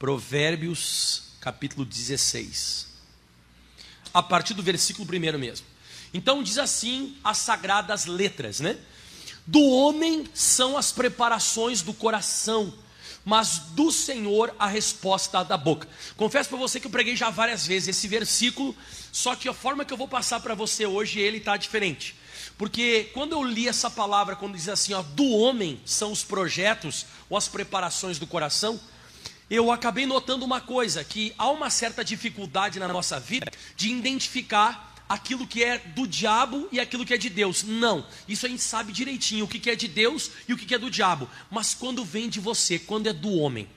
Provérbios capítulo 16. A partir do versículo primeiro mesmo. Então diz assim as sagradas letras, né? Do homem são as preparações do coração, mas do Senhor a resposta da boca. Confesso para você que eu preguei já várias vezes esse versículo, só que a forma que eu vou passar para você hoje ele está diferente. Porque quando eu li essa palavra, quando diz assim, ó, do homem são os projetos ou as preparações do coração, eu acabei notando uma coisa, que há uma certa dificuldade na nossa vida de identificar aquilo que é do diabo e aquilo que é de Deus. Não, isso a gente sabe direitinho, o que é de Deus e o que é do diabo. Mas quando vem de você, quando é do homem.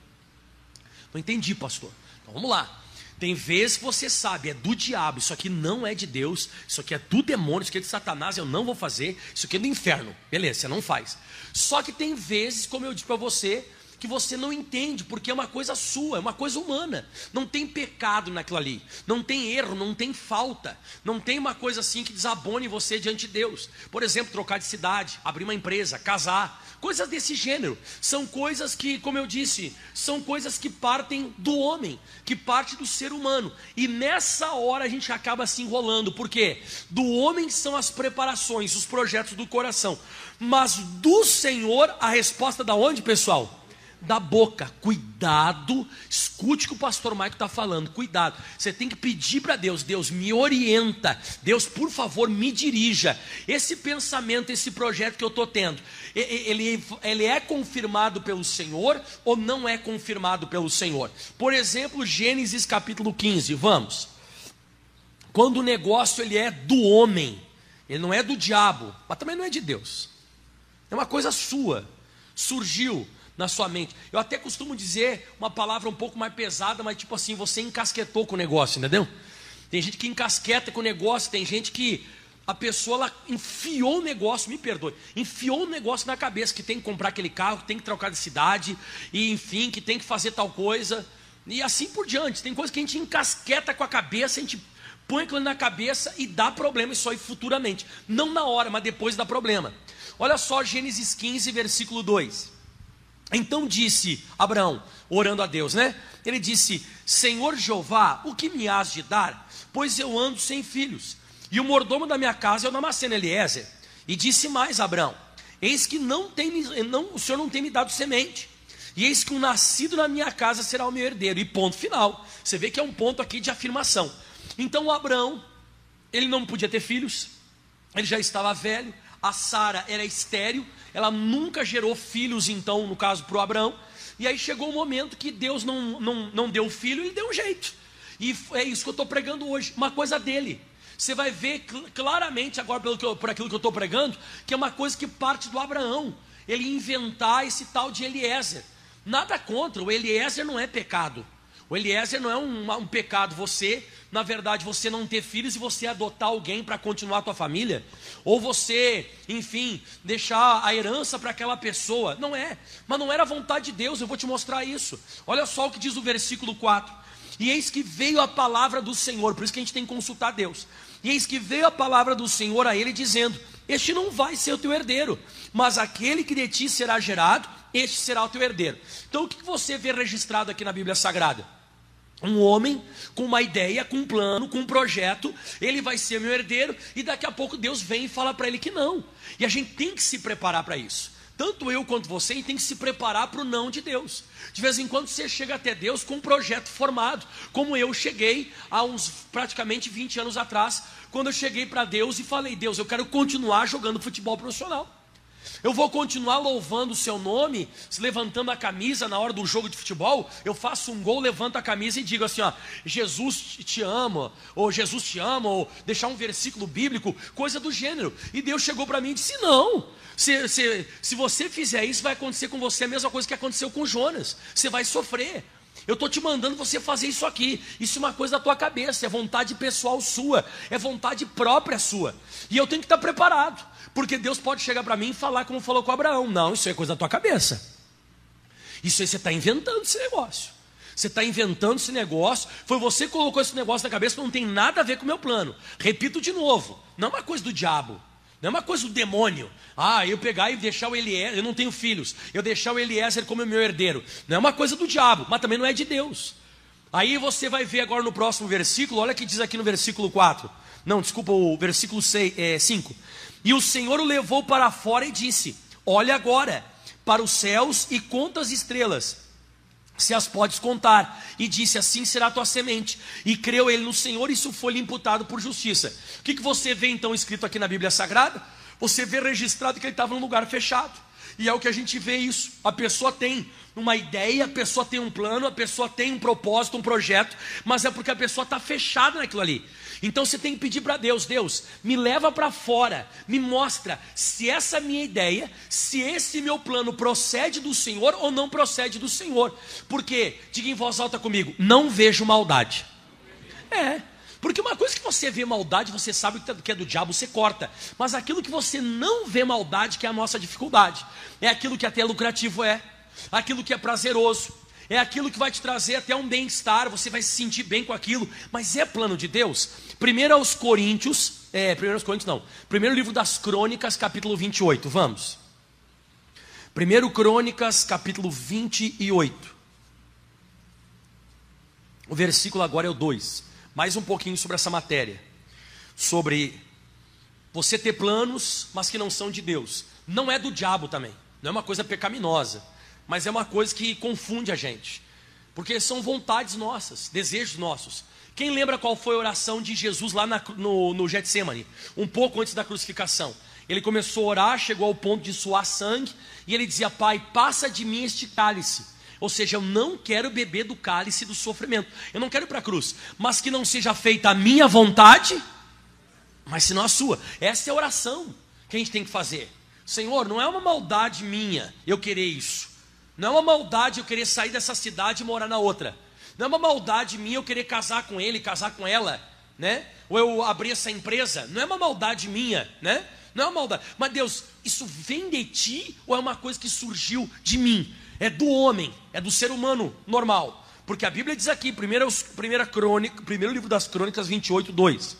Não entendi, pastor. Então vamos lá. Tem vezes que você sabe, é do diabo, isso aqui não é de Deus, isso aqui é do demônio, isso aqui é de Satanás, eu não vou fazer, isso aqui é do inferno. Beleza, você não faz. Só que tem vezes, como eu disse para você, que você não entende, porque é uma coisa sua, é uma coisa humana. Não tem pecado naquilo ali, não tem erro, não tem falta, não tem uma coisa assim que desabone você diante de Deus. Por exemplo, trocar de cidade, abrir uma empresa, casar, coisas desse gênero. São coisas que, como eu disse, são coisas que partem do homem, que parte do ser humano. E nessa hora a gente acaba se enrolando, porque do homem são as preparações, os projetos do coração. Mas do Senhor a resposta da onde, pessoal? Da boca. Cuidado, escute o que o pastor Maico está falando. Cuidado, você tem que pedir para Deus: Deus me orienta, Deus, por favor, me dirija. Esse pensamento, esse projeto que eu estou tendo, ele, ele é confirmado pelo Senhor ou não é confirmado pelo Senhor? Por exemplo, Gênesis capítulo 15, vamos. Quando o negócio ele é do homem, ele não é do diabo, mas também não é de Deus. É uma coisa sua. Surgiu, na sua mente. Eu até costumo dizer uma palavra um pouco mais pesada, mas tipo assim, você encasquetou com o negócio, entendeu? Tem gente que encasqueta com o negócio, tem gente que a pessoa ela enfiou o negócio, me perdoe, enfiou o negócio na cabeça que tem que comprar aquele carro, que tem que trocar de cidade, e enfim, que tem que fazer tal coisa, e assim por diante. Tem coisa que a gente encasqueta com a cabeça, a gente põe aquilo na cabeça e dá problema isso aí futuramente. Não na hora, mas depois dá problema. Olha só Gênesis 15, versículo 2. Então disse Abraão, orando a Deus, né? Ele disse: Senhor Jeová, o que me has de dar? Pois eu ando sem filhos. E o mordomo da minha casa é o Damasceno Eliezer. E disse mais Abraão: Eis que não tem, não, o Senhor não tem me dado semente. E eis que o nascido na minha casa será o meu herdeiro. E ponto final. Você vê que é um ponto aqui de afirmação. Então Abraão, ele não podia ter filhos, ele já estava velho, a Sara era estéril, ela nunca gerou filhos, então, no caso, para o Abraão. E aí chegou o momento que Deus não, não, não deu filho, ele deu um jeito. E é isso que eu estou pregando hoje, uma coisa dele. Você vai ver claramente agora, pelo que eu, por aquilo que eu estou pregando, que é uma coisa que parte do Abraão. Ele inventar esse tal de Eliezer. Nada contra, o Eliezer não é pecado. O Eliezer não é um, um, pecado você, na verdade, você não ter filhos e você adotar alguém para continuar a tua família, ou você, enfim, deixar a herança para aquela pessoa. Não é, mas não era a vontade de Deus, eu vou te mostrar isso. Olha só o que diz o versículo 4. E eis que veio a palavra do Senhor, por isso que a gente tem que consultar Deus. E eis que veio a palavra do Senhor a ele dizendo: Este não vai ser o teu herdeiro, mas aquele que de ti será gerado, este será o teu herdeiro. Então o que você vê registrado aqui na Bíblia Sagrada? Um homem com uma ideia, com um plano, com um projeto, ele vai ser meu herdeiro, e daqui a pouco Deus vem e fala para ele que não. E a gente tem que se preparar para isso. Tanto eu quanto você tem que se preparar para o não de Deus. De vez em quando você chega até Deus com um projeto formado, como eu cheguei há uns praticamente 20 anos atrás, quando eu cheguei para Deus e falei: Deus, eu quero continuar jogando futebol profissional. Eu vou continuar louvando o seu nome, levantando a camisa na hora do jogo de futebol. Eu faço um gol, levanto a camisa e digo assim: ó, Jesus te ama, ou Jesus te ama, ou deixar um versículo bíblico, coisa do gênero. E Deus chegou para mim e disse: não. Se, se, se você fizer isso, vai acontecer com você a mesma coisa que aconteceu com Jonas. Você vai sofrer. Eu estou te mandando você fazer isso aqui. Isso é uma coisa da tua cabeça, é vontade pessoal sua, é vontade própria sua. E eu tenho que estar preparado. Porque Deus pode chegar para mim e falar como falou com Abraão. Não, isso é coisa da tua cabeça. Isso aí você está inventando esse negócio. Você está inventando esse negócio. Foi você que colocou esse negócio na cabeça, não tem nada a ver com o meu plano. Repito de novo: não é uma coisa do diabo. Não é uma coisa do demônio. Ah, eu pegar e deixar o Eliezer, eu não tenho filhos, eu deixar o Eliezer como meu herdeiro. Não é uma coisa do diabo, mas também não é de Deus. Aí você vai ver agora no próximo versículo, olha o que diz aqui no versículo 4. Não, desculpa, o versículo 6, é, 5. E o Senhor o levou para fora e disse: Olha agora para os céus e conta as estrelas, se as podes contar. E disse: Assim será a tua semente. E creu ele no Senhor, e isso foi-lhe imputado por justiça. O que, que você vê então escrito aqui na Bíblia Sagrada? Você vê registrado que ele estava num lugar fechado. E é o que a gente vê isso. A pessoa tem uma ideia, a pessoa tem um plano, a pessoa tem um propósito, um projeto, mas é porque a pessoa está fechada naquilo ali. Então você tem que pedir para Deus: Deus, me leva para fora, me mostra se essa minha ideia, se esse meu plano procede do Senhor ou não procede do Senhor. Porque, diga em voz alta comigo: não vejo maldade. É. Porque uma coisa que você vê maldade, você sabe que é do diabo, você corta. Mas aquilo que você não vê maldade, que é a nossa dificuldade, é aquilo que até lucrativo é, aquilo que é prazeroso, é aquilo que vai te trazer até um bem-estar, você vai se sentir bem com aquilo, mas é plano de Deus. Primeiro aos Coríntios, é, primeiro aos Coríntios não, primeiro livro das Crônicas, capítulo 28, vamos. Primeiro Crônicas, capítulo 28. O versículo agora é o 2. Mais um pouquinho sobre essa matéria. Sobre você ter planos, mas que não são de Deus. Não é do diabo também. Não é uma coisa pecaminosa mas é uma coisa que confunde a gente, porque são vontades nossas, desejos nossos. Quem lembra qual foi a oração de Jesus lá na, no, no Getsemane, um pouco antes da crucificação? Ele começou a orar, chegou ao ponto de suar sangue, e ele dizia: Pai, passa de mim este cálice. Ou seja, eu não quero beber do cálice do sofrimento, eu não quero ir para a cruz, mas que não seja feita a minha vontade, mas senão a sua. Essa é a oração que a gente tem que fazer. Senhor, não é uma maldade minha eu querer isso, não é uma maldade eu querer sair dessa cidade e morar na outra. Não é uma maldade minha eu querer casar com ele, casar com ela, né? Ou eu abrir essa empresa. Não é uma maldade minha, né? Não é uma maldade. Mas Deus, isso vem de ti ou é uma coisa que surgiu de mim? É do homem, é do ser humano normal. Porque a Bíblia diz aqui, primeiro, primeira crônica, primeiro livro das crônicas 28, 2.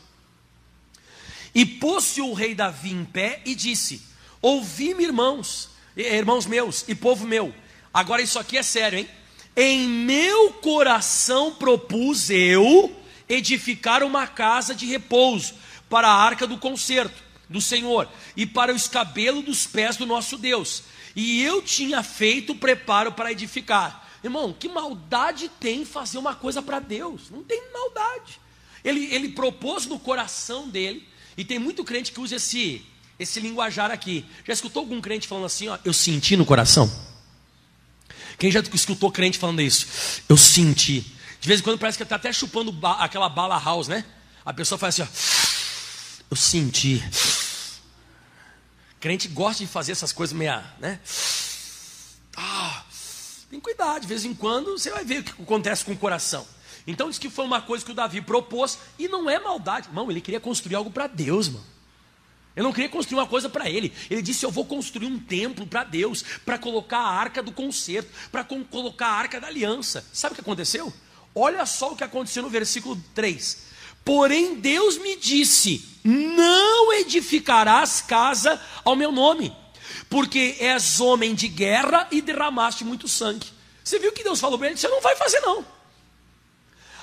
E pôs-se o rei Davi em pé e disse: Ouvi-me, irmãos, irmãos meus e povo meu, Agora isso aqui é sério, hein? Em meu coração propus eu edificar uma casa de repouso para a arca do concerto do Senhor e para o escabelo dos pés do nosso Deus. E eu tinha feito o preparo para edificar. Irmão, que maldade tem fazer uma coisa para Deus? Não tem maldade. Ele, ele propôs no coração dele, e tem muito crente que usa esse, esse linguajar aqui. Já escutou algum crente falando assim, ó, eu senti no coração? Quem já escutou crente falando isso? Eu senti. De vez em quando parece que está até chupando ba aquela bala house, né? A pessoa faz assim, ó. Eu senti. Crente gosta de fazer essas coisas meia, né? Ah, tem cuidado, de vez em quando você vai ver o que acontece com o coração. Então diz que foi uma coisa que o Davi propôs e não é maldade. Irmão, ele queria construir algo para Deus, mano. Ele não queria construir uma coisa para ele. Ele disse: Eu vou construir um templo para Deus, para colocar a arca do concerto, para colocar a arca da aliança. Sabe o que aconteceu? Olha só o que aconteceu no versículo 3. Porém, Deus me disse: Não edificarás casa ao meu nome, porque és homem de guerra e derramaste muito sangue. Você viu que Deus falou para ele? Você não vai fazer, não.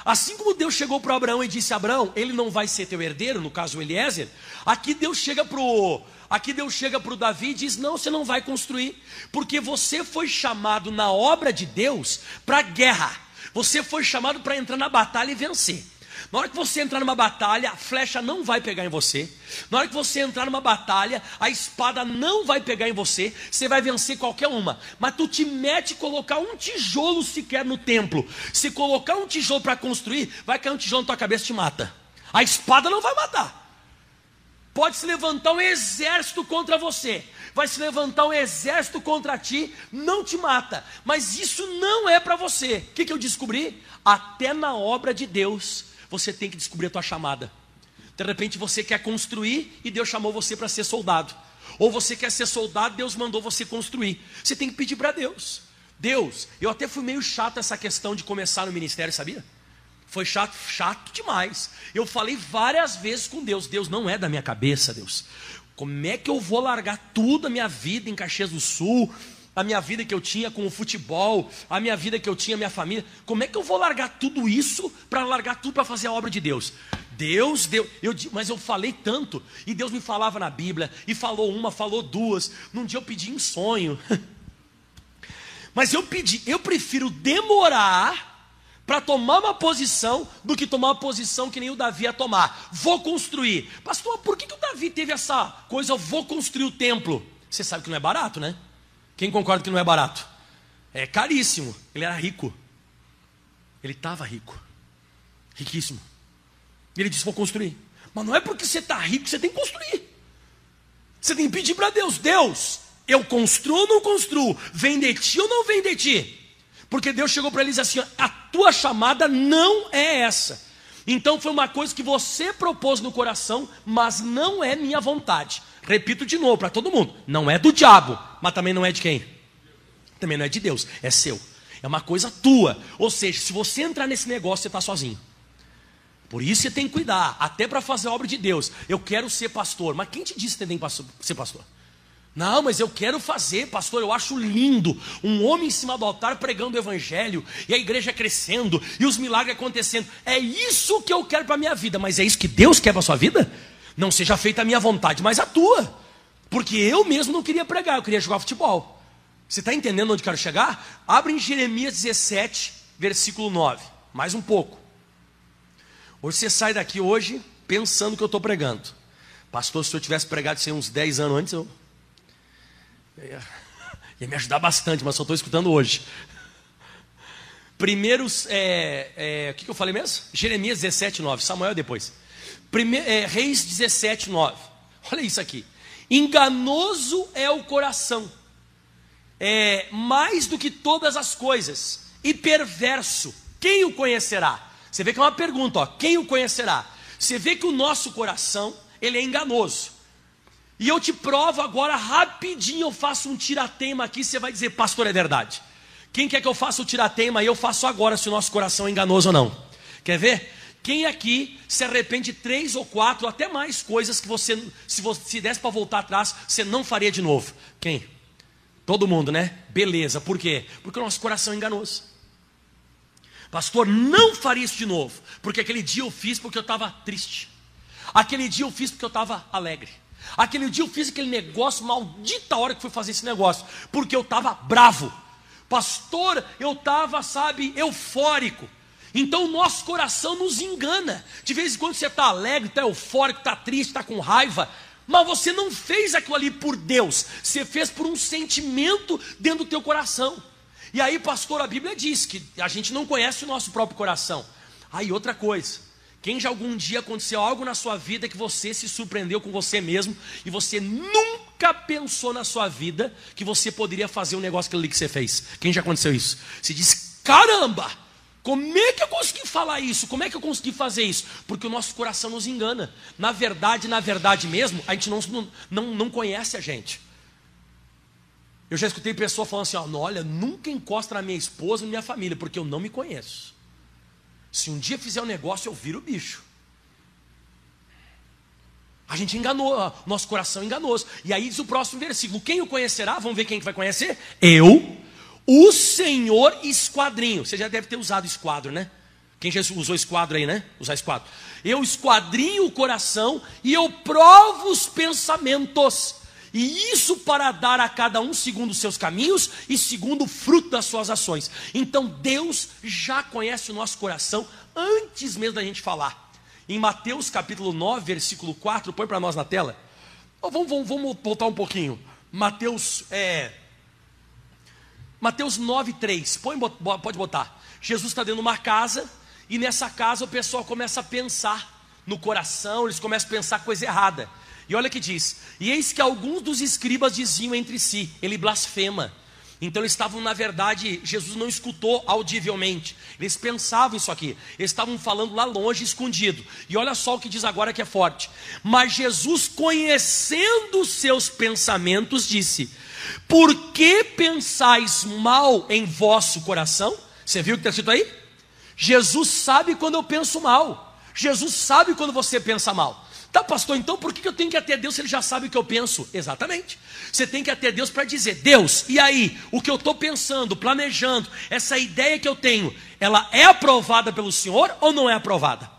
Assim como Deus chegou para Abraão e disse: Abraão, ele não vai ser teu herdeiro, no caso Eliezer. Aqui Deus chega para o aqui Deus chega para o Davi e diz: Não, você não vai construir, porque você foi chamado na obra de Deus para guerra. Você foi chamado para entrar na batalha e vencer. Na hora que você entrar numa batalha, a flecha não vai pegar em você. Na hora que você entrar numa batalha, a espada não vai pegar em você. Você vai vencer qualquer uma. Mas tu te mete colocar um tijolo sequer no templo. Se colocar um tijolo para construir, vai cair um tijolo na tua cabeça e te mata. A espada não vai matar. Pode se levantar um exército contra você, vai se levantar um exército contra ti, não te mata, mas isso não é para você. O que, que eu descobri? Até na obra de Deus, você tem que descobrir a tua chamada. De repente você quer construir e Deus chamou você para ser soldado. Ou você quer ser soldado, Deus mandou você construir. Você tem que pedir para Deus. Deus, eu até fui meio chato essa questão de começar no ministério, sabia? Foi chato, chato demais. Eu falei várias vezes com Deus: Deus não é da minha cabeça, Deus. Como é que eu vou largar tudo a minha vida em Caxias do Sul, a minha vida que eu tinha com o futebol, a minha vida que eu tinha, minha família? Como é que eu vou largar tudo isso para largar tudo para fazer a obra de Deus? Deus deu, eu, mas eu falei tanto, e Deus me falava na Bíblia, e falou uma, falou duas. Num dia eu pedi em sonho. Mas eu pedi, eu prefiro demorar para tomar uma posição do que tomar uma posição que nem o Davi ia tomar. Vou construir. Pastor, por que, que o Davi teve essa coisa, eu vou construir o templo? Você sabe que não é barato, né? Quem concorda que não é barato? É caríssimo. Ele era rico. Ele estava rico. Riquíssimo. Ele disse: Vou construir. Mas não é porque você está rico que você tem que construir. Você tem que pedir para Deus: Deus, eu construo ou não construo? Vem de ti ou não vem de ti? Porque Deus chegou para eles assim: a tua chamada não é essa. Então foi uma coisa que você propôs no coração, mas não é minha vontade. Repito de novo para todo mundo: não é do diabo, mas também não é de quem? Também não é de Deus, é seu. É uma coisa tua. Ou seja, se você entrar nesse negócio, você está sozinho. Por isso você tem que cuidar, até para fazer a obra de Deus. Eu quero ser pastor, mas quem te disse que tem que ser pastor? Não, mas eu quero fazer, pastor. Eu acho lindo um homem em cima do altar pregando o evangelho e a igreja crescendo e os milagres acontecendo. É isso que eu quero para a minha vida, mas é isso que Deus quer para a sua vida? Não seja feita a minha vontade, mas a tua. Porque eu mesmo não queria pregar, eu queria jogar futebol. Você está entendendo onde quero chegar? Abre em Jeremias 17, versículo 9. Mais um pouco. Hoje você sai daqui hoje pensando que eu estou pregando. Pastor, se eu tivesse pregado isso uns 10 anos antes, eu ia, ia me ajudar bastante, mas só estou escutando hoje. Primeiros, é, é, o que, que, eu falei mesmo? Jeremias 17, 9. Samuel depois. Prime, é, Reis 17, 9. Olha isso aqui. Enganoso é o coração, é, mais do que todas as coisas, e perverso. Quem o conhecerá? Você vê que é uma pergunta, ó, quem o conhecerá? Você vê que o nosso coração, ele é enganoso. E eu te provo agora rapidinho, eu faço um tiratema aqui, você vai dizer, pastor, é verdade. Quem quer que eu faça o tiratema? Eu faço agora se o nosso coração é enganoso ou não. Quer ver? Quem aqui se arrepende de três ou quatro, até mais coisas que você, se você se desse para voltar atrás, você não faria de novo? Quem? Todo mundo, né? Beleza. Por quê? Porque o nosso coração é enganoso. Pastor, não faria isso de novo, porque aquele dia eu fiz porque eu estava triste. Aquele dia eu fiz porque eu estava alegre. Aquele dia eu fiz aquele negócio, maldita hora que fui fazer esse negócio, porque eu estava bravo. Pastor, eu estava, sabe, eufórico. Então o nosso coração nos engana. De vez em quando você está alegre, está eufórico, está triste, está com raiva. Mas você não fez aquilo ali por Deus. Você fez por um sentimento dentro do teu coração. E aí, pastor, a Bíblia diz que a gente não conhece o nosso próprio coração. Aí, outra coisa. Quem já algum dia aconteceu algo na sua vida que você se surpreendeu com você mesmo e você nunca pensou na sua vida que você poderia fazer um negócio que você fez? Quem já aconteceu isso? Você diz: caramba, como é que eu consegui falar isso? Como é que eu consegui fazer isso? Porque o nosso coração nos engana. Na verdade, na verdade mesmo, a gente não, não, não conhece a gente. Eu já escutei pessoa falando assim: ó, olha, nunca encosta na minha esposa, na minha família, porque eu não me conheço. Se um dia fizer um negócio, eu viro o bicho. A gente enganou, nosso coração enganoso. E aí diz o próximo versículo: Quem o conhecerá? Vamos ver quem vai conhecer? Eu, o Senhor esquadrinho. Você já deve ter usado esquadro, né? Quem já usou esquadro aí, né? Usar esquadro. Eu esquadrinho o coração e eu provo os pensamentos. E isso para dar a cada um segundo os seus caminhos e segundo o fruto das suas ações. Então Deus já conhece o nosso coração antes mesmo da gente falar. Em Mateus capítulo 9, versículo 4, põe para nós na tela. Vamos, vamos, vamos, voltar um pouquinho. Mateus, é, Mateus 9, 3. Põe, pode botar. Jesus está dentro de uma casa e nessa casa o pessoal começa a pensar no coração, eles começam a pensar coisa errada. E olha que diz: E eis que alguns dos escribas diziam entre si: Ele blasfema. Então eles estavam, na verdade, Jesus não escutou audivelmente. Eles pensavam isso aqui. Eles estavam falando lá longe, escondido. E olha só o que diz agora que é forte. Mas Jesus, conhecendo os seus pensamentos, disse: Por que pensais mal em vosso coração? Você viu o que está escrito aí? Jesus sabe quando eu penso mal. Jesus sabe quando você pensa mal. Tá, pastor, então por que eu tenho que ir até Deus se ele já sabe o que eu penso? Exatamente. Você tem que ir até Deus para dizer: Deus, e aí, o que eu estou pensando, planejando, essa ideia que eu tenho, ela é aprovada pelo Senhor ou não é aprovada?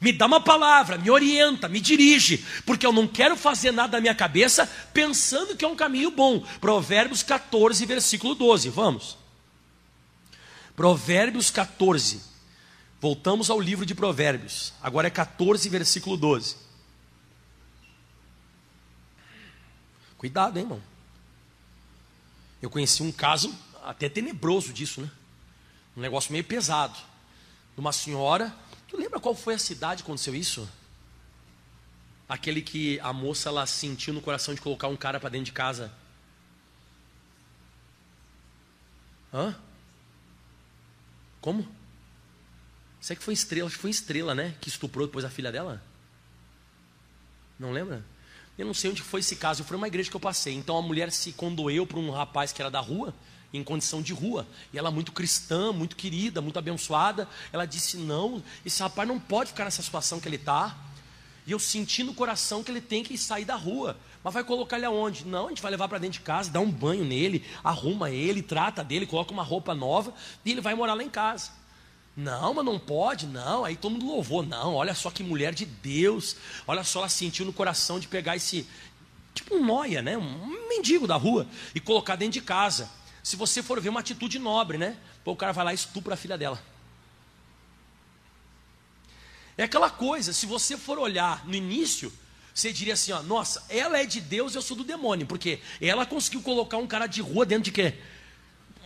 Me dá uma palavra, me orienta, me dirige, porque eu não quero fazer nada na minha cabeça pensando que é um caminho bom. Provérbios 14, versículo 12. Vamos. Provérbios 14. Voltamos ao livro de Provérbios. Agora é 14, versículo 12. Cuidado, hein, irmão. Eu conheci um caso até tenebroso disso, né? Um negócio meio pesado. De uma senhora. Tu lembra qual foi a cidade que aconteceu isso? Aquele que a moça ela sentiu no coração de colocar um cara para dentro de casa. Hã? Como? Será que foi estrela? Acho que foi estrela, né? Que estuprou depois a filha dela? Não lembra? Eu não sei onde foi esse caso, foi uma igreja que eu passei. Então a mulher se condoeu para um rapaz que era da rua, em condição de rua. E ela muito cristã, muito querida, muito abençoada. Ela disse: Não, esse rapaz não pode ficar nessa situação que ele está. E eu senti no coração que ele tem que sair da rua. Mas vai colocar ele aonde? Não, a gente vai levar para dentro de casa, dá um banho nele, arruma ele, trata dele, coloca uma roupa nova e ele vai morar lá em casa. Não, mas não pode, não. Aí todo mundo louvou. Não, olha só que mulher de Deus. Olha só, ela sentiu no coração de pegar esse, tipo um noia, né? Um mendigo da rua e colocar dentro de casa. Se você for ver uma atitude nobre, né? Pô, o cara vai lá e estupra a filha dela. É aquela coisa, se você for olhar no início, você diria assim, ó, nossa, ela é de Deus, eu sou do demônio, porque ela conseguiu colocar um cara de rua dentro de quê?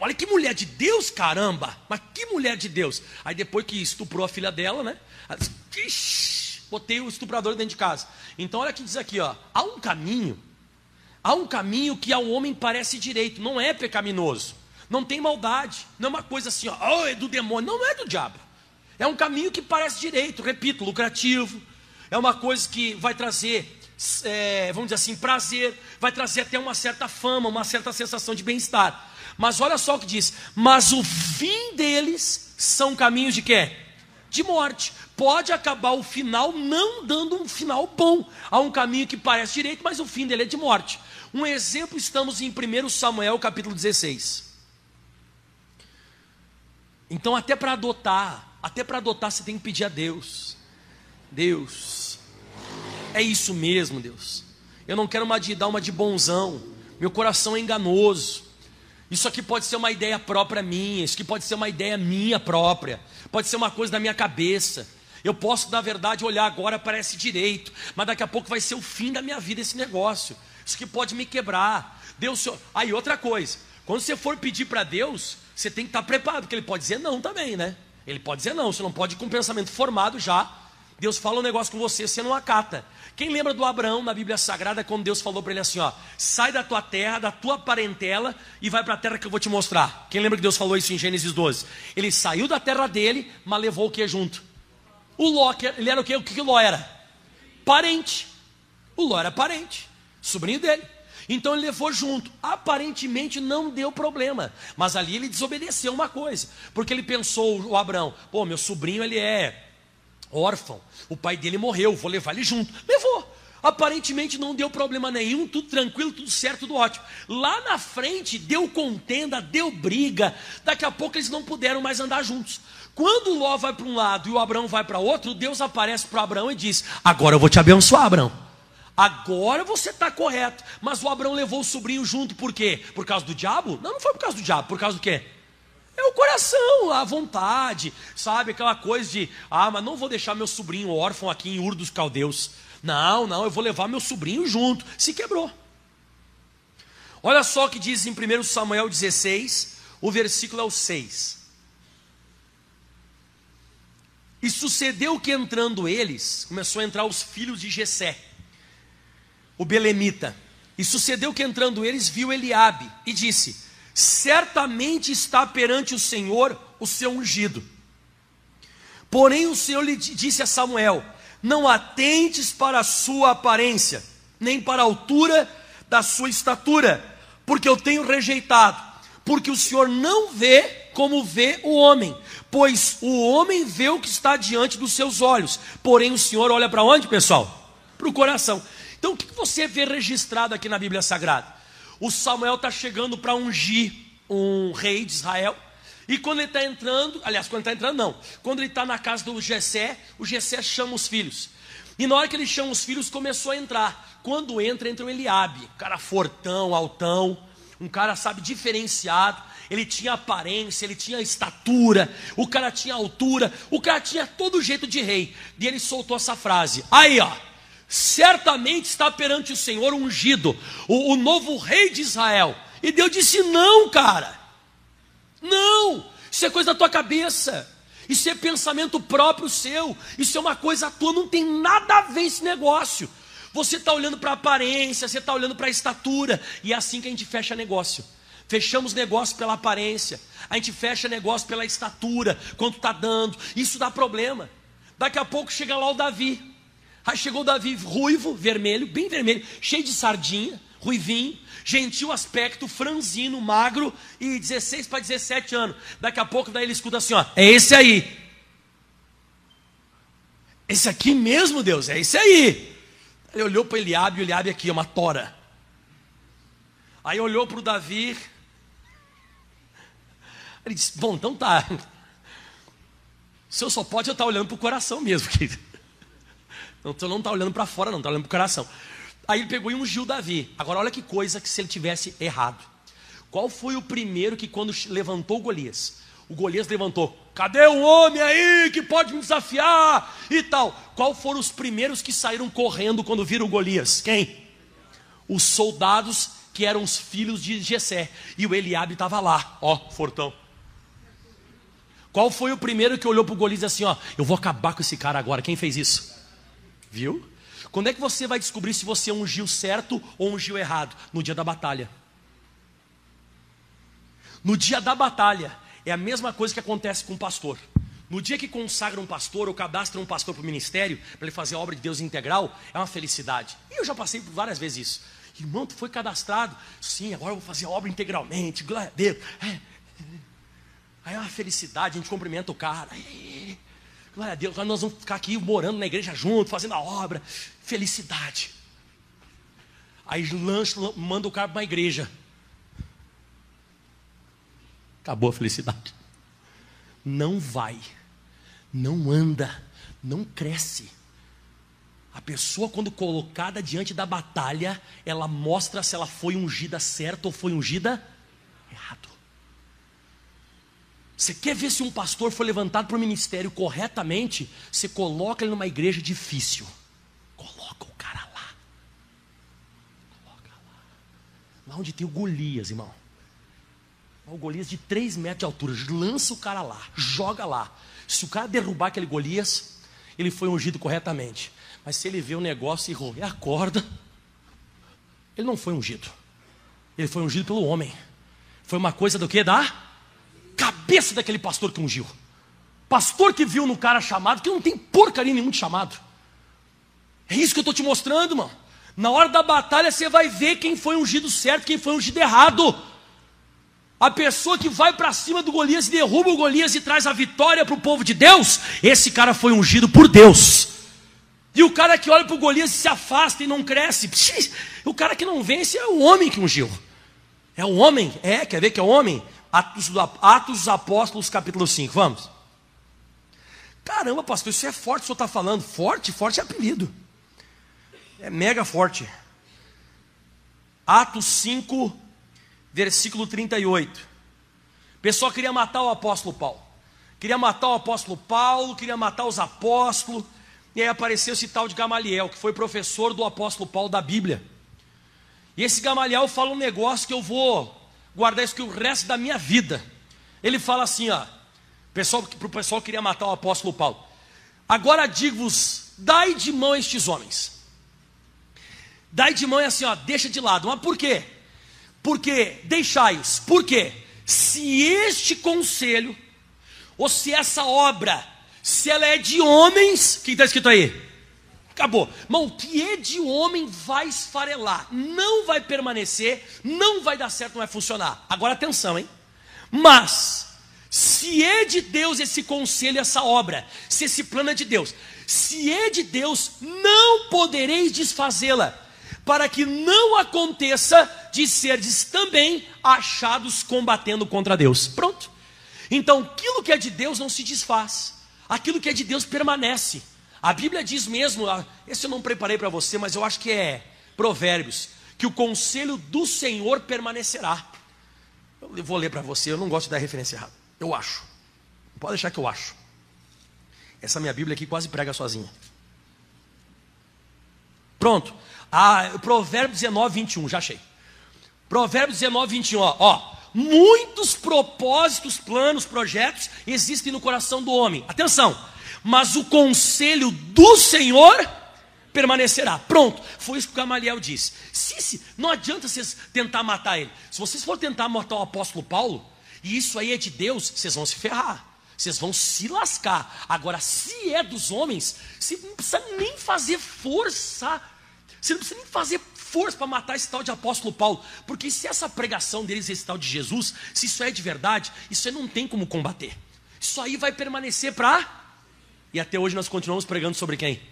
Olha que mulher de Deus, caramba! Mas que mulher de Deus! Aí depois que estuprou a filha dela, né? Ixi, botei o estuprador dentro de casa. Então olha que diz aqui, ó. Há um caminho, há um caminho que ao homem parece direito, não é pecaminoso, não tem maldade, não é uma coisa assim, ó, oh, é do demônio, não, não é do diabo. É um caminho que parece direito, repito, lucrativo. É uma coisa que vai trazer, é, vamos dizer assim, prazer, vai trazer até uma certa fama, uma certa sensação de bem-estar. Mas olha só o que diz: mas o fim deles são caminhos de quê? De morte. Pode acabar o final não dando um final bom. Há um caminho que parece direito, mas o fim dele é de morte. Um exemplo, estamos em 1 Samuel capítulo 16. Então, até para adotar, até para adotar, você tem que pedir a Deus. Deus, é isso mesmo, Deus. Eu não quero uma de dar uma de bonzão. Meu coração é enganoso. Isso aqui pode ser uma ideia própria minha, isso aqui pode ser uma ideia minha própria, pode ser uma coisa da minha cabeça. Eu posso, na verdade, olhar agora, parece direito, mas daqui a pouco vai ser o fim da minha vida esse negócio. Isso que pode me quebrar. Deus, aí outra coisa, quando você for pedir para Deus, você tem que estar preparado, porque Ele pode dizer não também, né? Ele pode dizer não, você não pode ir com o pensamento formado já. Deus fala um negócio com você, você não acata. Quem lembra do Abraão na Bíblia Sagrada quando Deus falou para ele assim, ó, sai da tua terra, da tua parentela e vai para a terra que eu vou te mostrar. Quem lembra que Deus falou isso em Gênesis 12? Ele saiu da terra dele, mas levou o que junto? O Ló, ele era o que? O que o Ló era? Parente. O Ló era parente, sobrinho dele. Então ele levou junto. Aparentemente não deu problema, mas ali ele desobedeceu uma coisa, porque ele pensou o Abraão, pô, meu sobrinho ele é órfão. O pai dele morreu, vou levar ele junto. Levou. Aparentemente não deu problema nenhum, tudo tranquilo, tudo certo, tudo ótimo. Lá na frente deu contenda, deu briga. Daqui a pouco eles não puderam mais andar juntos. Quando Ló vai para um lado e o Abraão vai para outro, Deus aparece para Abraão e diz: Agora eu vou te abençoar, Abraão. Agora você está correto. Mas o Abraão levou o sobrinho junto, por quê? Por causa do diabo? Não, não foi por causa do diabo, por causa do quê? É o coração, a vontade, sabe? Aquela coisa de, ah, mas não vou deixar meu sobrinho órfão aqui em Ur dos Caldeus. Não, não, eu vou levar meu sobrinho junto. Se quebrou. Olha só o que diz em 1 Samuel 16, o versículo é o 6. E sucedeu que entrando eles, começou a entrar os filhos de Jessé, o belemita. E sucedeu que entrando eles, viu Eliabe e disse: certamente está perante o Senhor o seu ungido. Porém, o Senhor lhe disse a Samuel: Não atentes para a sua aparência, nem para a altura da sua estatura, porque eu tenho rejeitado, porque o Senhor não vê como vê o homem, pois o homem vê o que está diante dos seus olhos, porém o Senhor olha para onde, pessoal? para o coração. Então o que você vê registrado aqui na Bíblia Sagrada? O Samuel está chegando para ungir um rei de Israel. E quando ele está entrando, aliás, quando ele está entrando, não. Quando ele está na casa do Gessé, o Gessé chama os filhos. E na hora que ele chama os filhos, começou a entrar. Quando entra, entra o Eliabe, um cara fortão, altão, um cara, sabe, diferenciado. Ele tinha aparência, ele tinha estatura, o cara tinha altura, o cara tinha todo jeito de rei. E ele soltou essa frase: aí, ó, certamente está perante o Senhor ungido, o, o novo rei de Israel. E Deus disse: não, cara, não, isso é coisa da tua cabeça. Isso é pensamento próprio seu. Isso é uma coisa tua, não tem nada a ver esse negócio. Você está olhando para a aparência, você está olhando para a estatura, e é assim que a gente fecha negócio. Fechamos negócio pela aparência, a gente fecha negócio pela estatura, quanto está dando, isso dá problema. Daqui a pouco chega lá o Davi. Aí chegou Davi ruivo, vermelho, bem vermelho, cheio de sardinha, ruivinho, gentil aspecto, franzino, magro e 16 para 17 anos. Daqui a pouco daí ele escuta assim, ó, é esse aí. Esse aqui mesmo, Deus, é esse aí. Ele olhou para Eliabe, Eliabe aqui, uma tora. Aí olhou para o Davi. Ele disse: Bom, então tá. O senhor só pode estar olhando para o coração mesmo, querido. Não, não está olhando para fora, não, está olhando para o coração. Aí ele pegou e ungiu Davi. Agora olha que coisa que se ele tivesse errado. Qual foi o primeiro que quando levantou Golias? O Golias levantou. Cadê o homem aí que pode me desafiar e tal? Qual foram os primeiros que saíram correndo quando viram Golias? Quem? Os soldados que eram os filhos de Jessé. E o Eliabe estava lá, ó, fortão. Qual foi o primeiro que olhou para o Golias e disse assim, ó, eu vou acabar com esse cara agora. Quem fez isso? Viu? Quando é que você vai descobrir se você ungiu certo ou ungiu errado? No dia da batalha. No dia da batalha, é a mesma coisa que acontece com o pastor. No dia que consagra um pastor ou cadastra um pastor para o ministério, para ele fazer a obra de Deus integral, é uma felicidade. E eu já passei por várias vezes isso. Irmão, tu foi cadastrado. Sim, agora eu vou fazer a obra integralmente. Glória a Deus. É. Aí é uma felicidade, a gente cumprimenta o cara. Glória a Deus, nós vamos ficar aqui morando na igreja junto, fazendo a obra. Felicidade. Aí lancha, manda o cara para uma igreja. Acabou a felicidade. Não vai, não anda, não cresce. A pessoa, quando colocada diante da batalha, ela mostra se ela foi ungida certo ou foi ungida errado. Você quer ver se um pastor foi levantado para o ministério corretamente? Você coloca ele numa igreja difícil. Coloca o cara lá. Coloca lá. Lá onde tem o Golias, irmão. O Golias de 3 metros de altura. Lança o cara lá. Joga lá. Se o cara derrubar aquele Golias, ele foi ungido corretamente. Mas se ele vê o negócio e roer a corda, ele não foi ungido. Ele foi ungido pelo homem. Foi uma coisa do que? Da cabeça daquele pastor que ungiu. Pastor que viu no cara chamado, que não tem porcaria nenhum de chamado. É isso que eu estou te mostrando, mano. Na hora da batalha você vai ver quem foi ungido certo, quem foi ungido errado. A pessoa que vai para cima do Golias e derruba o Golias e traz a vitória para o povo de Deus, esse cara foi ungido por Deus. E o cara que olha para o Golias e se afasta e não cresce, o cara que não vence é o homem que ungiu. É o homem, é, quer ver que é o homem? Atos, Atos dos Apóstolos, capítulo 5, vamos. Caramba, pastor, isso é forte o senhor está falando. Forte, forte é apelido. É mega forte. Atos 5, versículo 38. O pessoal queria matar o apóstolo Paulo. Queria matar o apóstolo Paulo, queria matar os apóstolos. E aí apareceu esse tal de Gamaliel, que foi professor do apóstolo Paulo da Bíblia. E esse Gamaliel fala um negócio que eu vou guardar isso que o resto da minha vida. Ele fala assim, ó, pessoal, para o pessoal que queria matar o apóstolo Paulo. Agora digo-vos, dai de mão a estes homens. Dai de mão é assim, ó, deixa de lado. Mas por quê? Porque deixai-os. Por quê? Se este conselho, ou se essa obra se ela é de homens, o que está escrito aí? Acabou. Mas o que é de homem vai esfarelar, não vai permanecer, não vai dar certo, não vai funcionar. Agora atenção, hein? Mas, Se é de Deus esse conselho, essa obra, se esse plano é de Deus, se é de Deus, não podereis desfazê-la, para que não aconteça de seres também achados combatendo contra Deus. Pronto. Então, aquilo que é de Deus não se desfaz, aquilo que é de Deus permanece. A Bíblia diz mesmo, ah, esse eu não preparei para você, mas eu acho que é Provérbios, que o conselho do Senhor permanecerá. Eu vou ler para você, eu não gosto de dar referência errada. Eu acho. Pode deixar que eu acho. Essa minha Bíblia aqui quase prega sozinha. Pronto. Ah, Provérbios 19, 21, já achei. Provérbios 19, 21, ó, ó. Muitos propósitos, planos, projetos existem no coração do homem. Atenção, mas o conselho do Senhor permanecerá. Pronto, foi isso que Gamaliel disse. Se, se, não adianta vocês tentar matar ele. Se vocês for tentar matar o apóstolo Paulo, e isso aí é de Deus, vocês vão se ferrar. Vocês vão se lascar. Agora, se é dos homens, você não precisa nem fazer força. Você não precisa nem fazer força para matar esse tal de apóstolo Paulo. Porque se essa pregação deles, esse tal de Jesus, se isso é de verdade, isso aí não tem como combater. Isso aí vai permanecer para. E até hoje nós continuamos pregando sobre quem?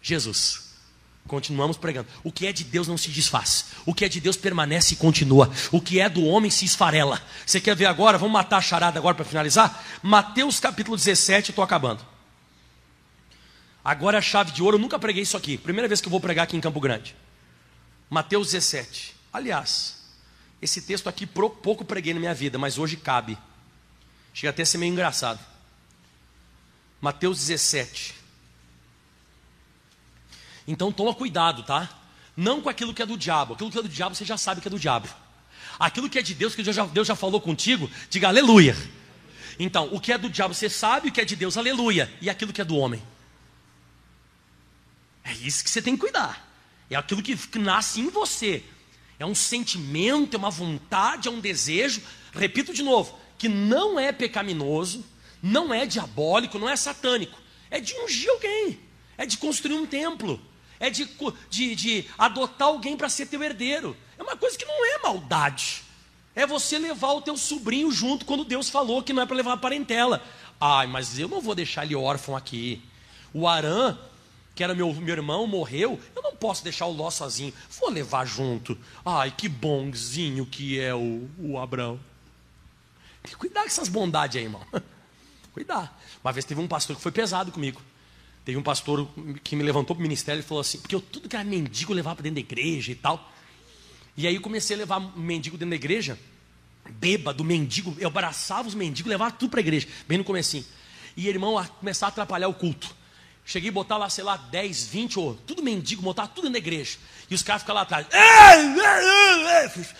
Jesus. Continuamos pregando. O que é de Deus não se desfaz. O que é de Deus permanece e continua. O que é do homem se esfarela. Você quer ver agora? Vamos matar a charada agora para finalizar? Mateus capítulo 17, estou acabando. Agora é a chave de ouro. Eu nunca preguei isso aqui. Primeira vez que eu vou pregar aqui em Campo Grande. Mateus 17. Aliás, esse texto aqui pouco preguei na minha vida, mas hoje cabe. Chega até a ser meio engraçado. Mateus 17. Então toma cuidado, tá? Não com aquilo que é do diabo. Aquilo que é do diabo você já sabe que é do diabo. Aquilo que é de Deus, que Deus já, Deus já falou contigo, diga aleluia. Então, o que é do diabo você sabe, o que é de Deus, aleluia. E aquilo que é do homem. É isso que você tem que cuidar. É aquilo que nasce em você. É um sentimento, é uma vontade, é um desejo. Repito de novo: que não é pecaminoso, não é diabólico, não é satânico. É de ungir alguém, é de construir um templo, é de, de, de adotar alguém para ser teu herdeiro. É uma coisa que não é maldade. É você levar o teu sobrinho junto quando Deus falou que não é para levar a parentela. Ai, mas eu não vou deixar ele órfão aqui. O Arã, que era meu, meu irmão, morreu. Eu não posso deixar o Ló sozinho. Vou levar junto. Ai, que bonzinho que é o, o Abraão. Tem que cuidar com essas bondades aí, irmão. Cuidar. Uma vez teve um pastor que foi pesado comigo. Teve um pastor que me levantou para o ministério e falou assim, porque eu tudo que era mendigo levava para dentro da igreja e tal. E aí eu comecei a levar mendigo dentro da igreja, bêbado, mendigo, eu abraçava os mendigos, levava tudo para a igreja, bem no comecinho. E irmão, a começar a atrapalhar o culto. Cheguei a botar lá, sei lá, 10, 20, ou tudo mendigo, botar tudo na igreja. E os caras ficam lá atrás.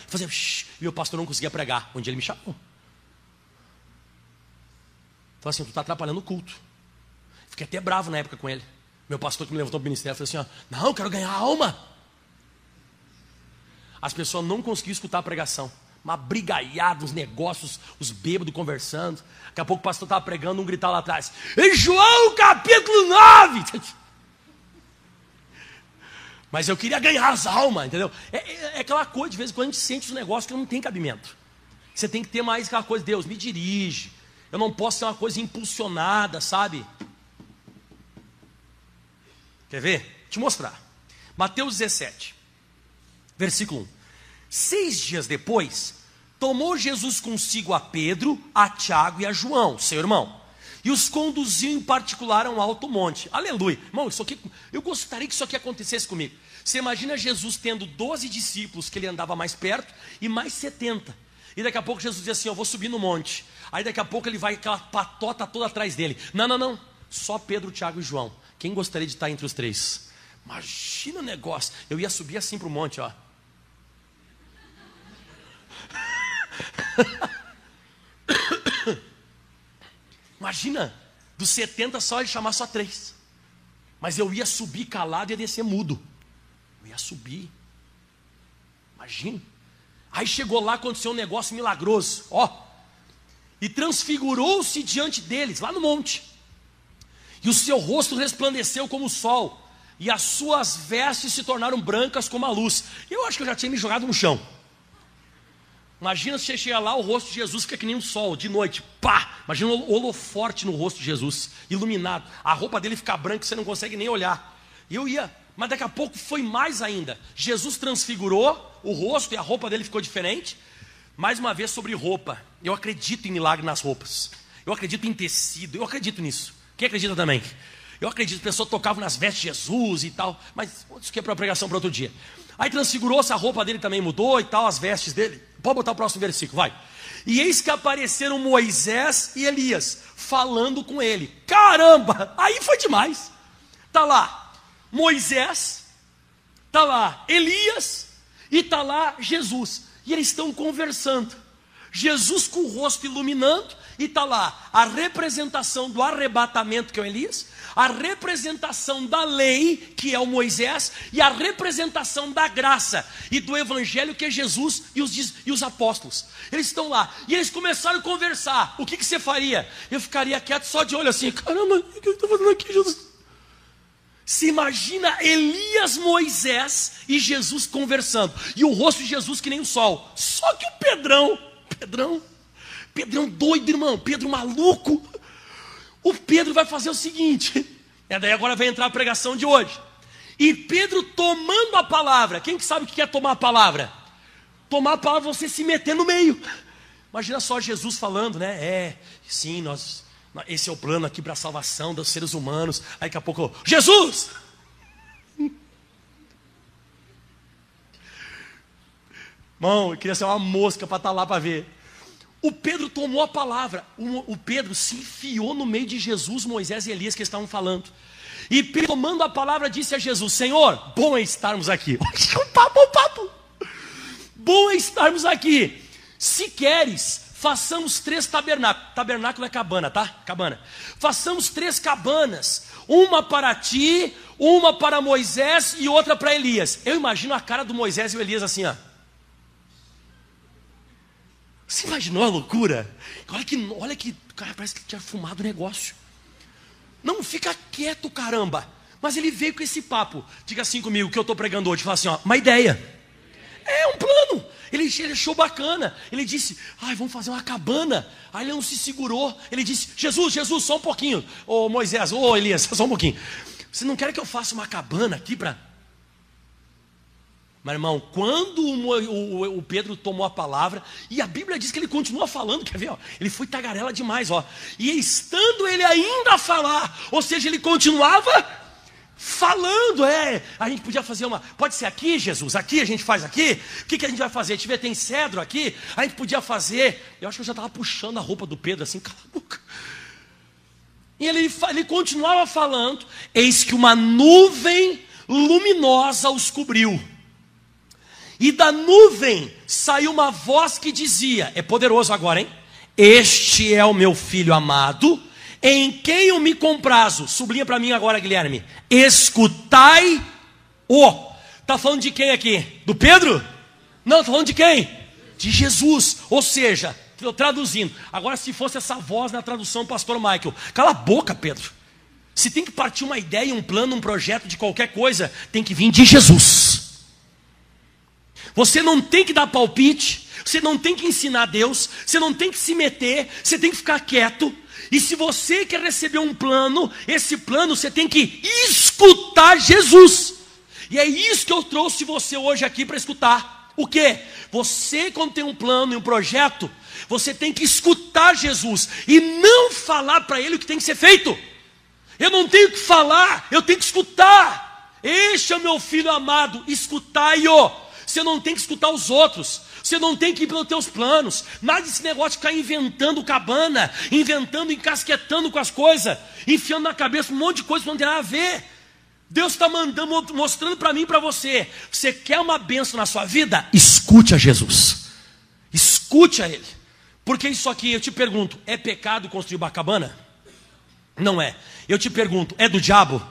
Fazia, e o pastor não conseguia pregar. Onde ele me chamou. Falei assim, tu está atrapalhando o culto. Fiquei até bravo na época com ele. Meu pastor que me levantou para o ministério falou assim: ó, não, eu quero ganhar alma. As pessoas não conseguiam escutar a pregação. Uma brigaiada, os negócios, os bêbados conversando. Daqui a pouco o pastor estava pregando, um gritar lá atrás: em João capítulo 9. Mas eu queria ganhar as almas, entendeu? É, é, é, aquela coisa, de vez em quando a gente sente os negócios que não tem cabimento. Você tem que ter mais aquela coisa, Deus, me dirige. Eu não posso ser uma coisa impulsionada, sabe? Quer ver? Te mostrar. Mateus 17, versículo 1. Seis dias depois, tomou Jesus consigo a Pedro, a Tiago e a João, seu irmão, e os conduziu em particular a um alto monte. Aleluia. Irmão, isso aqui, eu gostaria que isso aqui acontecesse comigo. Você imagina Jesus tendo 12 discípulos que ele andava mais perto e mais 70. E daqui a pouco Jesus diz assim: Eu vou subir no monte. Aí daqui a pouco ele vai, aquela patota toda atrás dele. Não, não, não. Só Pedro, Tiago e João. Quem gostaria de estar entre os três? Imagina o negócio. Eu ia subir assim para o monte, ó. Imagina, dos 70 só ele chamar só três. Mas eu ia subir calado e ia descer mudo. Eu ia subir. Imagina. Aí chegou lá, aconteceu um negócio milagroso. Ó. E transfigurou-se diante deles, lá no monte e o seu rosto resplandeceu como o sol, e as suas vestes se tornaram brancas como a luz. Eu acho que eu já tinha me jogado no chão. Imagina se você chegar lá, o rosto de Jesus fica que nem um sol, de noite, pá! Imagina um holoforte no rosto de Jesus, iluminado. A roupa dele fica branca, você não consegue nem olhar. Eu ia, mas daqui a pouco foi mais ainda. Jesus transfigurou o rosto e a roupa dele ficou diferente. Mais uma vez sobre roupa. Eu acredito em milagre nas roupas. Eu acredito em tecido, eu acredito nisso. Quem acredita também? Eu acredito a pessoa tocava nas vestes de Jesus e tal, mas isso que é para pregação para outro dia. Aí transfigurou-se, a roupa dele também mudou e tal, as vestes dele. Pode botar o próximo versículo, vai. E eis que apareceram Moisés e Elias falando com ele. Caramba, aí foi demais. Tá lá Moisés, tá lá Elias e tá lá Jesus. E eles estão conversando. Jesus com o rosto iluminando e está lá a representação do arrebatamento, que é o Elias, a representação da lei, que é o Moisés, e a representação da graça e do evangelho, que é Jesus e os, e os apóstolos. Eles estão lá e eles começaram a conversar. O que, que você faria? Eu ficaria quieto só de olho assim: caramba, o que eu estou fazendo aqui, Jesus? Se imagina Elias, Moisés e Jesus conversando, e o rosto de Jesus que nem o sol. Só que o Pedrão, Pedrão, Pedrão doido, irmão, Pedro maluco. O Pedro vai fazer o seguinte, e daí agora vai entrar a pregação de hoje. E Pedro tomando a palavra, quem que sabe o que é tomar a palavra? Tomar a palavra é você se meter no meio. Imagina só Jesus falando, né? É, sim, nós, esse é o plano aqui para a salvação dos seres humanos. Aí daqui a pouco, Jesus! Irmão, eu queria ser uma mosca para estar tá lá para ver. O Pedro tomou a palavra, o, Pedro se enfiou no meio de Jesus, Moisés e Elias que estavam falando. E Pedro, tomando a palavra, disse a Jesus: Senhor, bom é estarmos aqui. um papo, um papo. Bom é estarmos aqui. Se queres, façamos três tabernáculos. Tabernáculo é cabana, tá? Cabana. Façamos três cabanas. Uma para ti, uma para Moisés e outra para Elias. Eu imagino a cara do Moisés e o Elias assim, ó. Você imaginou a loucura? Olha que, olha que, cara, parece que tinha fumado o negócio. Não, fica quieto, caramba. Mas ele veio com esse papo. Diga assim comigo, que eu estou pregando hoje. Fala assim, ó, uma ideia. É um plano. Ele, achou bacana. Ele disse, ai, vamos fazer uma cabana. Aí ele não se segurou. Ele disse, Jesus, Jesus, só um pouquinho. Ô Moisés, ô Elias, só um pouquinho. Você não quer que eu faça uma cabana aqui para mas irmão, quando o, o, o, Pedro tomou a palavra, e a Bíblia diz que ele continua falando, quer ver? Ó, ele foi tagarela demais, ó. E estando ele ainda a falar, ou seja, ele continuava falando, é. A gente podia fazer uma. Pode ser aqui, Jesus, aqui a gente faz aqui. O que, que a gente vai fazer? Vê, tem cedro aqui, a gente podia fazer. Eu acho que eu já estava puxando a roupa do Pedro assim, cala a boca. E ele, ele continuava falando, eis que uma nuvem luminosa os cobriu. E da nuvem saiu uma voz que dizia: é poderoso agora, hein? Este é o meu filho amado, em quem eu me comprazo. Sublinha para mim agora, Guilherme. Escutai-o. Está falando de quem aqui? Do Pedro? Não, está falando de quem? De Jesus. Ou seja, traduzindo. Agora, se fosse essa voz na tradução, pastor Michael, cala a boca, Pedro. Se tem que partir uma ideia, um plano, um projeto de qualquer coisa, tem que vir de Jesus. Você não tem que dar palpite, você não tem que ensinar Deus, você não tem que se meter, você tem que ficar quieto. E se você quer receber um plano, esse plano você tem que escutar Jesus. E é isso que eu trouxe você hoje aqui para escutar. O que? Você, quando tem um plano e um projeto, você tem que escutar Jesus e não falar para ele o que tem que ser feito. Eu não tenho que falar, eu tenho que escutar. Este é o meu filho amado, escutai-o. Você não tem que escutar os outros. Você não tem que ir pelos teus planos. Nada desse negócio de ficar inventando cabana, inventando, encasquetando com as coisas, enfiando na cabeça um monte de coisa que não tem nada a ver. Deus está mandando, mostrando para mim e para você. Você quer uma benção na sua vida? Escute a Jesus. Escute a Ele. Porque isso aqui, eu te pergunto, é pecado construir uma cabana? Não é. Eu te pergunto, é do diabo?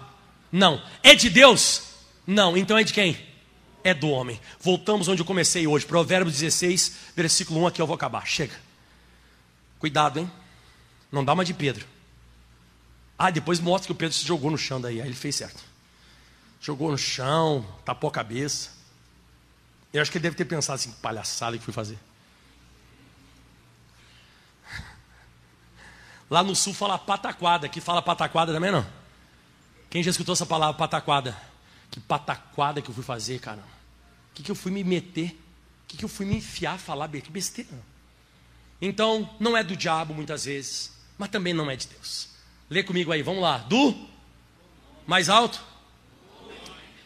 Não. É de Deus? Não. Então é de quem? é do homem. Voltamos onde eu comecei hoje, Provérbios 16, versículo 1, aqui eu vou acabar. Chega. Cuidado, hein? Não dá uma de Pedro. Ah, depois mostra que o Pedro se jogou no chão daí. Aí ele fez certo. Jogou no chão, tapou a cabeça. Eu acho que ele deve ter pensado assim, palhaçada que fui fazer. Lá no sul fala pataquada, que fala pataquada também não? Quem já escutou essa palavra pataquada? Que pataquada que eu fui fazer, cara? O que, que eu fui me meter? O que, que eu fui me enfiar, falar? Que besteira. Então, não é do diabo muitas vezes, mas também não é de Deus. Lê comigo aí, vamos lá. Do mais alto?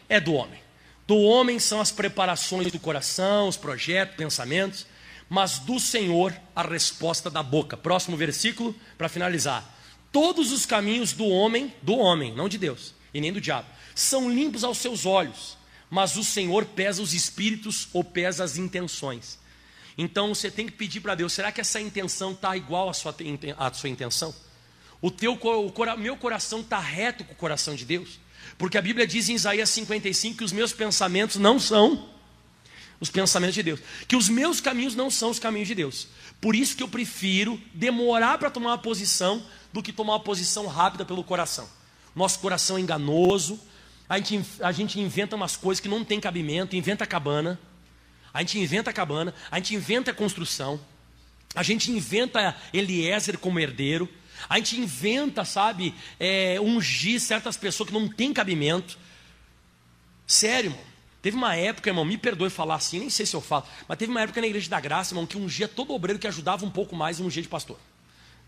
É do homem. Do homem são as preparações do coração, os projetos, pensamentos mas do Senhor a resposta da boca. Próximo versículo para finalizar. Todos os caminhos do homem, do homem, não de Deus e nem do diabo, são limpos aos seus olhos, mas o Senhor pesa os espíritos ou pesa as intenções. Então você tem que pedir para Deus: será que essa intenção está igual à sua, à sua intenção? O teu, o meu coração está reto com o coração de Deus? Porque a Bíblia diz em Isaías 55 que os meus pensamentos não são os pensamentos de Deus. Que os meus caminhos não são os caminhos de Deus. Por isso que eu prefiro demorar para tomar uma posição do que tomar uma posição rápida pelo coração. Nosso coração é enganoso, a gente, a gente inventa umas coisas que não tem cabimento, inventa cabana, a gente inventa cabana, a gente inventa construção, a gente inventa Eliezer como herdeiro, a gente inventa, sabe, é, ungir certas pessoas que não tem cabimento. Sério, irmão. Teve uma época, irmão, me perdoe falar assim, nem sei se eu falo, mas teve uma época na igreja da graça, irmão, que ungia todo obreiro que ajudava um pouco mais um dia de pastor.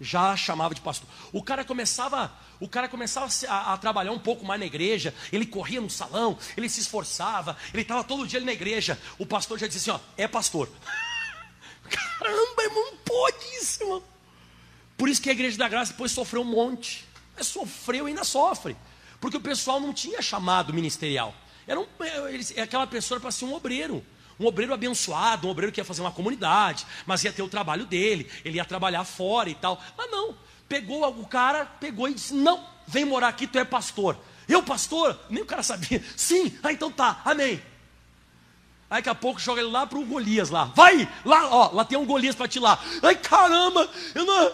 Já chamava de pastor. O cara começava, o cara começava a, a, trabalhar um pouco mais na igreja, ele corria no salão, ele se esforçava, ele estava todo dia na igreja. O pastor já dizia assim: ó, é pastor. Caramba, irmão, pode isso, irmão. Por isso que a igreja da graça depois sofreu um monte. Mas sofreu e ainda sofre. Porque o pessoal não tinha chamado ministerial. Era um, ele, aquela pessoa para ser um obreiro. Um obreiro abençoado, um obreiro que ia fazer uma comunidade, mas ia ter o trabalho dele, ele ia trabalhar fora e tal. Mas não, pegou o cara, pegou e disse: Não, vem morar aqui, tu é pastor. Eu, pastor? Nem o cara sabia. Sim, ah, então tá, amém. Aí daqui a pouco joga ele lá para o Golias lá. Vai, lá, ó, lá tem um Golias para te lá. Ai, caramba, eu não.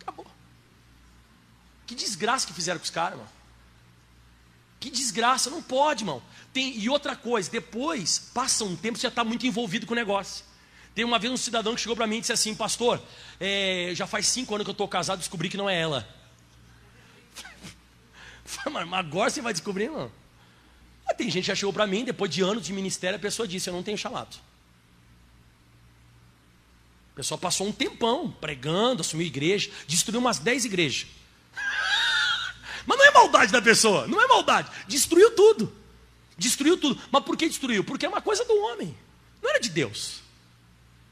Acabou. Que desgraça que fizeram com os caras, mano. Que desgraça, não pode, irmão. Tem, e outra coisa, depois, passa um tempo, você já está muito envolvido com o negócio. Tem uma vez um cidadão que chegou para mim e disse assim, pastor, é, já faz cinco anos que eu estou casado, descobri que não é ela. Mas agora você vai descobrir, irmão. Mas tem gente que já chegou para mim, depois de anos de ministério, a pessoa disse, eu não tenho chamado. A pessoa passou um tempão pregando, assumiu igreja, destruiu umas dez igrejas. Mas não é maldade da pessoa, não é maldade. Destruiu tudo. Destruiu tudo. Mas por que destruiu? Porque é uma coisa do homem. Não era de Deus.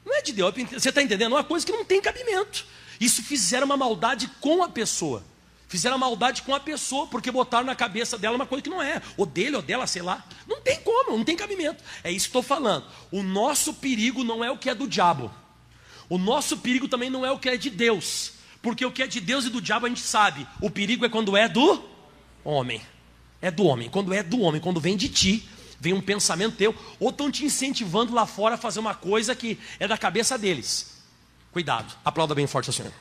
Não é de Deus. Você está entendendo? É uma coisa que não tem cabimento. Isso fizeram uma maldade com a pessoa. Fizeram maldade com a pessoa, porque botaram na cabeça dela uma coisa que não é. Ou dele, ou dela, sei lá. Não tem como, não tem cabimento. É isso que estou falando. O nosso perigo não é o que é do diabo. O nosso perigo também não é o que é de Deus. Porque o que é de Deus e do diabo a gente sabe. O perigo é quando é do homem. É do homem. Quando é do homem, quando vem de ti, vem um pensamento teu, ou estão te incentivando lá fora a fazer uma coisa que é da cabeça deles. Cuidado. Aplauda bem forte o Senhor.